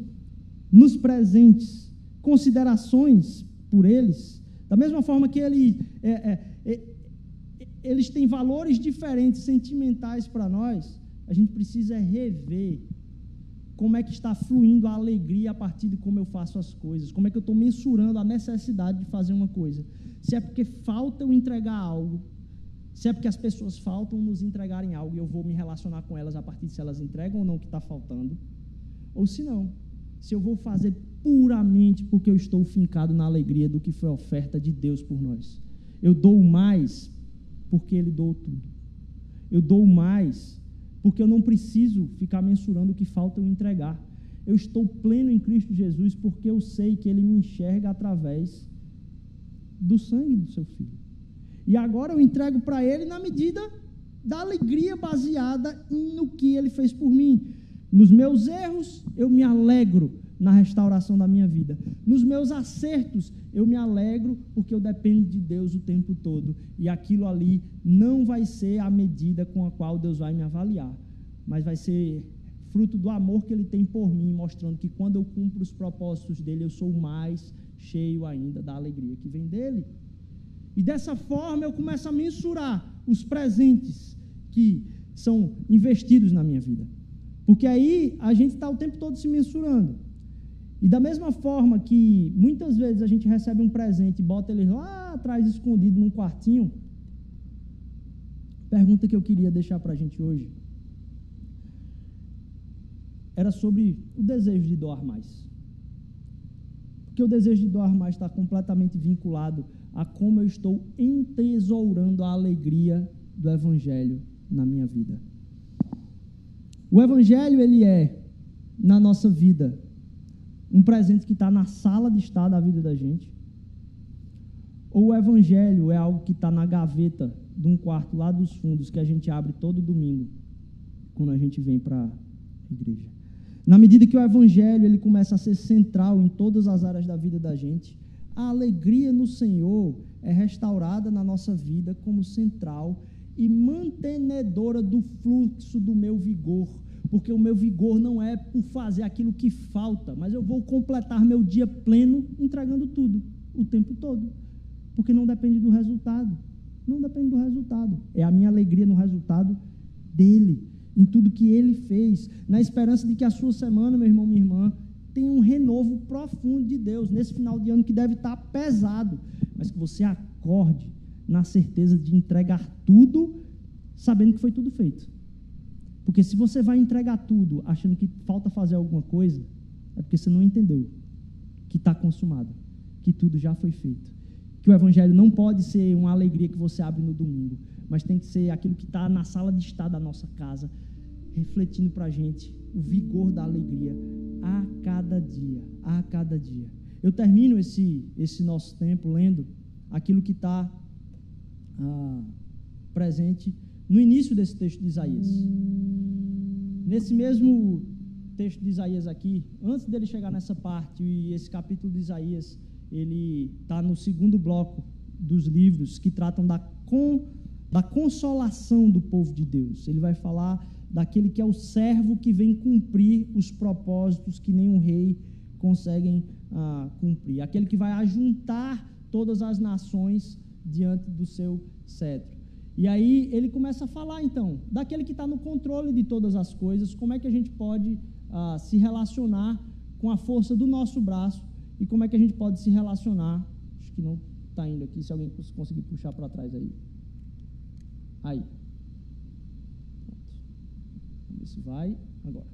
nos presentes considerações por eles, da mesma forma que ele, é, é, é, eles têm valores diferentes, sentimentais para nós, a gente precisa rever como é que está fluindo a alegria a partir de como eu faço as coisas, como é que eu estou mensurando a necessidade de fazer uma coisa se é porque falta eu entregar algo, se é porque as pessoas faltam nos entregarem algo e eu vou me relacionar com elas a partir de se elas entregam ou não o que está faltando, ou se não, se eu vou fazer puramente porque eu estou fincado na alegria do que foi a oferta de Deus por nós. Eu dou mais porque Ele dou tudo. Eu dou mais porque eu não preciso ficar mensurando o que falta eu entregar. Eu estou pleno em Cristo Jesus porque eu sei que Ele me enxerga através do sangue do seu filho. E agora eu entrego para ele na medida da alegria baseada no que ele fez por mim. Nos meus erros, eu me alegro na restauração da minha vida. Nos meus acertos, eu me alegro porque eu dependo de Deus o tempo todo. E aquilo ali não vai ser a medida com a qual Deus vai me avaliar, mas vai ser fruto do amor que Ele tem por mim, mostrando que quando eu cumpro os propósitos dele, eu sou mais cheio ainda da alegria que vem dele. E dessa forma eu começo a mensurar os presentes que são investidos na minha vida. Porque aí a gente está o tempo todo se mensurando. E da mesma forma que muitas vezes a gente recebe um presente e bota ele lá atrás escondido num quartinho, pergunta que eu queria deixar para a gente hoje era sobre o desejo de doar mais. Porque o desejo de doar mais está completamente vinculado a como eu estou entesourando a alegria do Evangelho na minha vida. O Evangelho, ele é, na nossa vida, um presente que está na sala de estar da vida da gente, ou o Evangelho é algo que está na gaveta de um quarto lá dos fundos que a gente abre todo domingo, quando a gente vem para a igreja. Na medida que o Evangelho ele começa a ser central em todas as áreas da vida da gente, a alegria no Senhor é restaurada na nossa vida como central e mantenedora do fluxo do meu vigor, porque o meu vigor não é por fazer aquilo que falta, mas eu vou completar meu dia pleno entregando tudo, o tempo todo, porque não depende do resultado. Não depende do resultado. É a minha alegria no resultado dele, em tudo que ele fez, na esperança de que a sua semana, meu irmão, minha irmã, tenha um renovo profundo de Deus nesse final de ano que deve estar pesado, mas que você acorde na certeza de entregar tudo, sabendo que foi tudo feito. Porque se você vai entregar tudo achando que falta fazer alguma coisa, é porque você não entendeu que está consumado, que tudo já foi feito. Que o Evangelho não pode ser uma alegria que você abre no domingo, mas tem que ser aquilo que está na sala de estar da nossa casa, refletindo para a gente o vigor da alegria a cada dia, a cada dia. Eu termino esse, esse nosso tempo lendo aquilo que está ah, presente no início desse texto de Isaías. Nesse mesmo texto de Isaías aqui, antes dele chegar nessa parte, e esse capítulo de Isaías, ele está no segundo bloco dos livros que tratam da, com, da consolação do povo de Deus. Ele vai falar daquele que é o servo que vem cumprir os propósitos que nenhum rei conseguem ah, cumprir. Aquele que vai ajuntar todas as nações diante do seu cetro. E aí ele começa a falar, então, daquele que está no controle de todas as coisas, como é que a gente pode ah, se relacionar com a força do nosso braço e como é que a gente pode se relacionar. Acho que não está indo aqui, se alguém conseguir puxar para trás aí. Aí. Vamos ver se vai. Agora.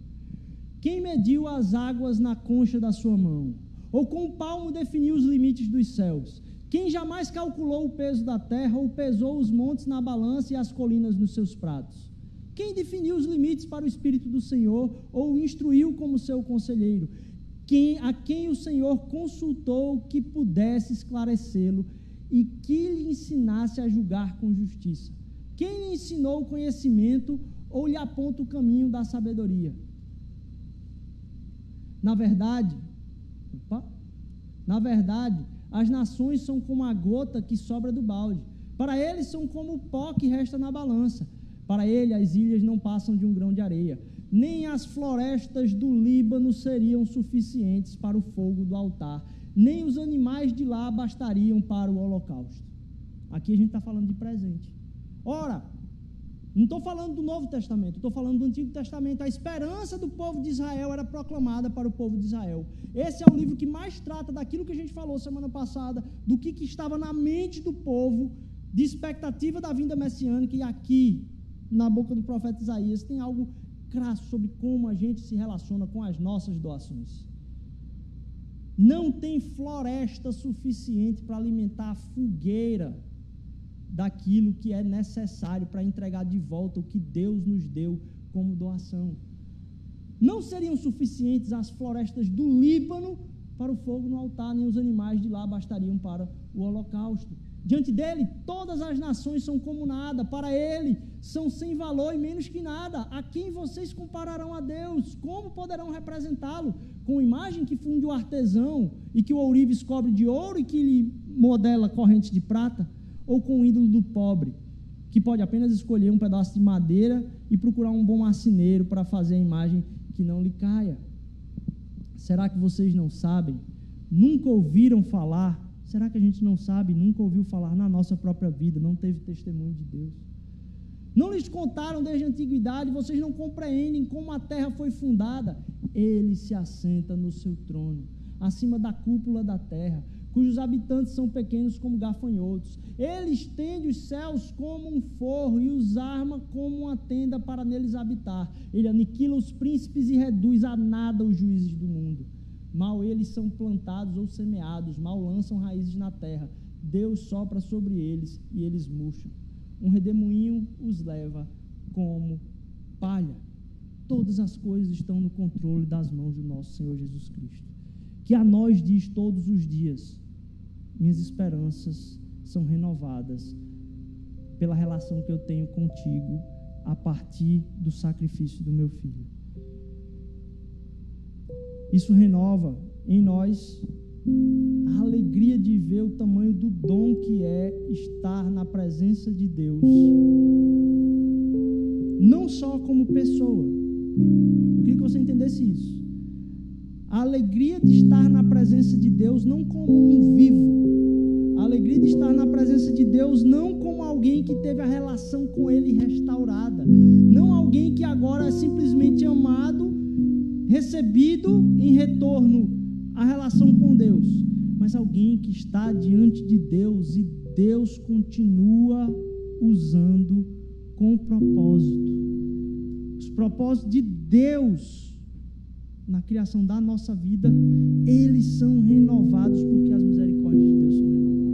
Quem mediu as águas na concha da sua mão? Ou com o palmo definiu os limites dos céus? Quem jamais calculou o peso da terra ou pesou os montes na balança e as colinas nos seus pratos? Quem definiu os limites para o Espírito do Senhor ou o instruiu como seu conselheiro? Quem, a quem o Senhor consultou que pudesse esclarecê-lo e que lhe ensinasse a julgar com justiça? Quem lhe ensinou o conhecimento ou lhe aponta o caminho da sabedoria? Na verdade, opa, na verdade, as nações são como a gota que sobra do balde. Para eles são como o pó que resta na balança. Para ele, as ilhas não passam de um grão de areia. Nem as florestas do Líbano seriam suficientes para o fogo do altar. Nem os animais de lá bastariam para o holocausto. Aqui a gente está falando de presente. Ora, não estou falando do Novo Testamento, estou falando do Antigo Testamento. A esperança do povo de Israel era proclamada para o povo de Israel. Esse é o livro que mais trata daquilo que a gente falou semana passada, do que, que estava na mente do povo, de expectativa da vinda messiânica. E aqui, na boca do profeta Isaías, tem algo crasso sobre como a gente se relaciona com as nossas doações. Não tem floresta suficiente para alimentar a fogueira daquilo que é necessário para entregar de volta o que Deus nos deu como doação. Não seriam suficientes as florestas do Líbano para o fogo no altar, nem os animais de lá bastariam para o holocausto. Diante dele, todas as nações são como nada, para ele são sem valor e menos que nada. A quem vocês compararão a Deus? Como poderão representá-lo? Com imagem que funde o artesão e que o ourives cobre de ouro e que lhe modela correntes de prata? Ou com o ídolo do pobre, que pode apenas escolher um pedaço de madeira e procurar um bom marceneiro para fazer a imagem que não lhe caia? Será que vocês não sabem? Nunca ouviram falar? Será que a gente não sabe? Nunca ouviu falar na nossa própria vida? Não teve testemunho de Deus? Não lhes contaram desde a antiguidade? Vocês não compreendem como a terra foi fundada? Ele se assenta no seu trono acima da cúpula da terra, cujos habitantes são pequenos como gafanhotos. Ele estende os céus como um forro e os arma como uma tenda para neles habitar. Ele aniquila os príncipes e reduz a nada os juízes do mundo. Mal eles são plantados ou semeados, mal lançam raízes na terra. Deus sopra sobre eles e eles murcham. Um redemoinho os leva como palha. Todas as coisas estão no controle das mãos do nosso Senhor Jesus Cristo. Que a nós diz todos os dias: minhas esperanças são renovadas pela relação que eu tenho contigo a partir do sacrifício do meu filho. Isso renova em nós a alegria de ver o tamanho do dom que é estar na presença de Deus, não só como pessoa. Eu queria que você entendesse isso. A alegria de estar na presença de Deus não como um vivo, a alegria de estar na presença de Deus não como alguém que teve a relação com Ele restaurada, não alguém que agora é simplesmente amado, recebido em retorno a relação com Deus, mas alguém que está diante de Deus e Deus continua usando com propósito. Os propósitos de Deus na criação da nossa vida, eles são renovados porque as misericórdias de Deus são renovadas.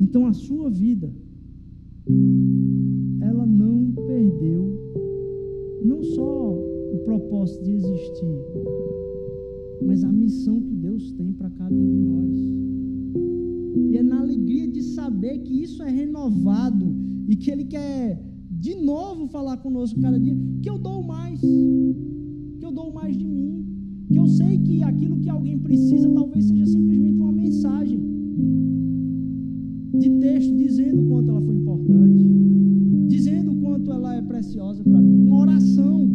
Então a sua vida, ela não perdeu não só o propósito de existir, mas a missão que Deus tem para cada um de nós. E é na alegria de saber que isso é renovado e que Ele quer de novo falar conosco cada dia, que eu dou mais, dou mais de mim, que eu sei que aquilo que alguém precisa talvez seja simplesmente uma mensagem de texto dizendo o quanto ela foi importante, dizendo o quanto ela é preciosa para mim, uma oração.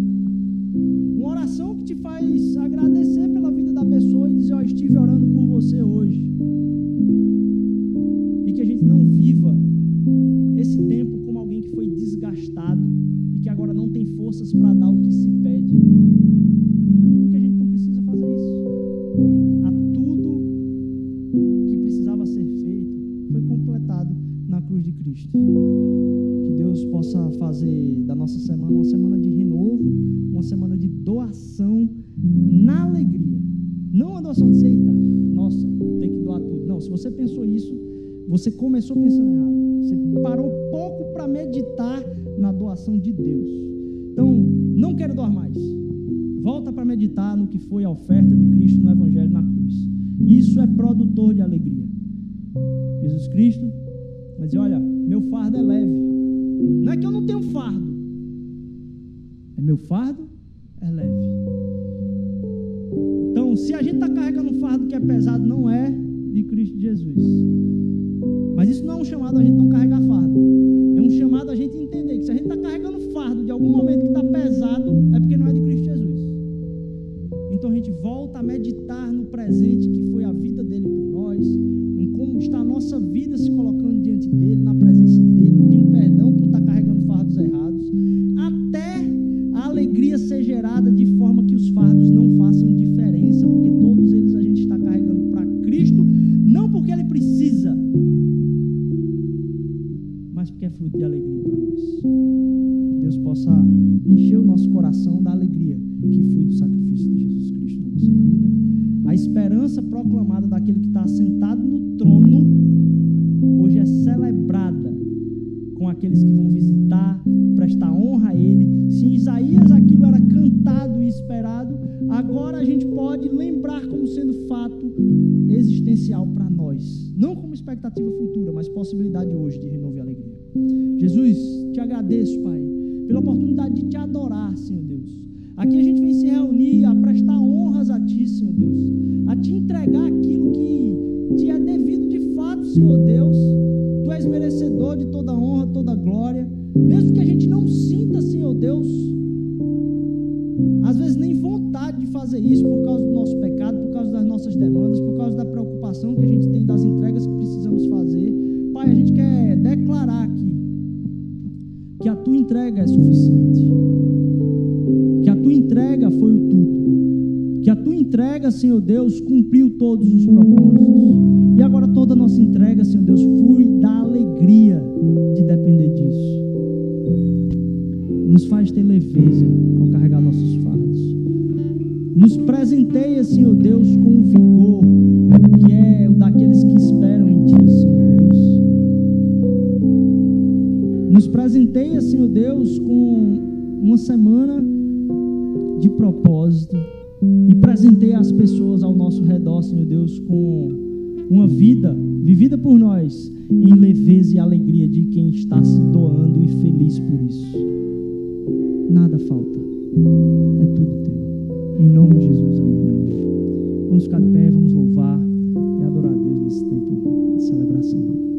Uma oração que te faz agradecer pela vida da pessoa e dizer: Ó, oh, estive orando por você hoje. E que a gente não viva esse tempo como alguém que foi desgastado que agora não tem forças para dar o que se pede. Porque a gente não precisa fazer isso. A tudo que precisava ser feito foi completado na cruz de Cristo. Que Deus possa fazer da nossa semana uma semana de renovo, uma semana de doação na alegria. Não a doação de eita, nossa, tem que doar tudo. Não, se você pensou isso, você começou pensando errado. Você parou pouco para meditar na doação de Deus. Então, não quero doar mais. Volta para meditar no que foi a oferta de Cristo no Evangelho na cruz. Isso é produtor de alegria. Jesus Cristo vai dizer: Olha, meu fardo é leve. Não é que eu não tenho fardo, é meu fardo é leve. Então, se a gente está carregando um fardo que é pesado, não é de Cristo Jesus. Mas isso não é um chamado a gente não carregar fardo. É um chamado a gente entender que se a gente está carregando fardo de algum momento que está pesado, é porque não é de Cristo Jesus. Então a gente volta a meditar no presente que foi a vida dele por nós, em como está a nossa vida se colocando diante dele, agradeço, Pai, pela oportunidade de te adorar, Senhor Deus. Aqui a gente vem se reunir a prestar honras a Ti, Senhor Deus, a te entregar aquilo que te é devido de fato, Senhor Deus Tu és merecedor de toda honra, toda glória. Mesmo que a gente não sinta, Senhor Deus, às vezes nem vontade de fazer isso por causa do nosso pecado, por causa das nossas demandas, por causa da preocupação que a gente tem das entregas que precisamos fazer. Que a tua entrega é suficiente. Que a tua entrega foi o tudo. Que a tua entrega Senhor Deus, cumpriu todos os propósitos. E agora toda a nossa entrega, Senhor Deus, flui da alegria de depender disso. Nos faz ter leveza ao carregar nossos fardos. Nos presenteia, Senhor Deus, com o vigor que é o daqueles que esperam Nos presenteia, Senhor Deus, com uma semana de propósito e presenteia as pessoas ao nosso redor, Senhor Deus, com uma vida vivida por nós em leveza e alegria de quem está se doando e feliz por isso. Nada falta, é tudo teu. Em nome de Jesus, amém. amém. Vamos ficar de pé, vamos louvar e adorar a Deus nesse tempo de celebração.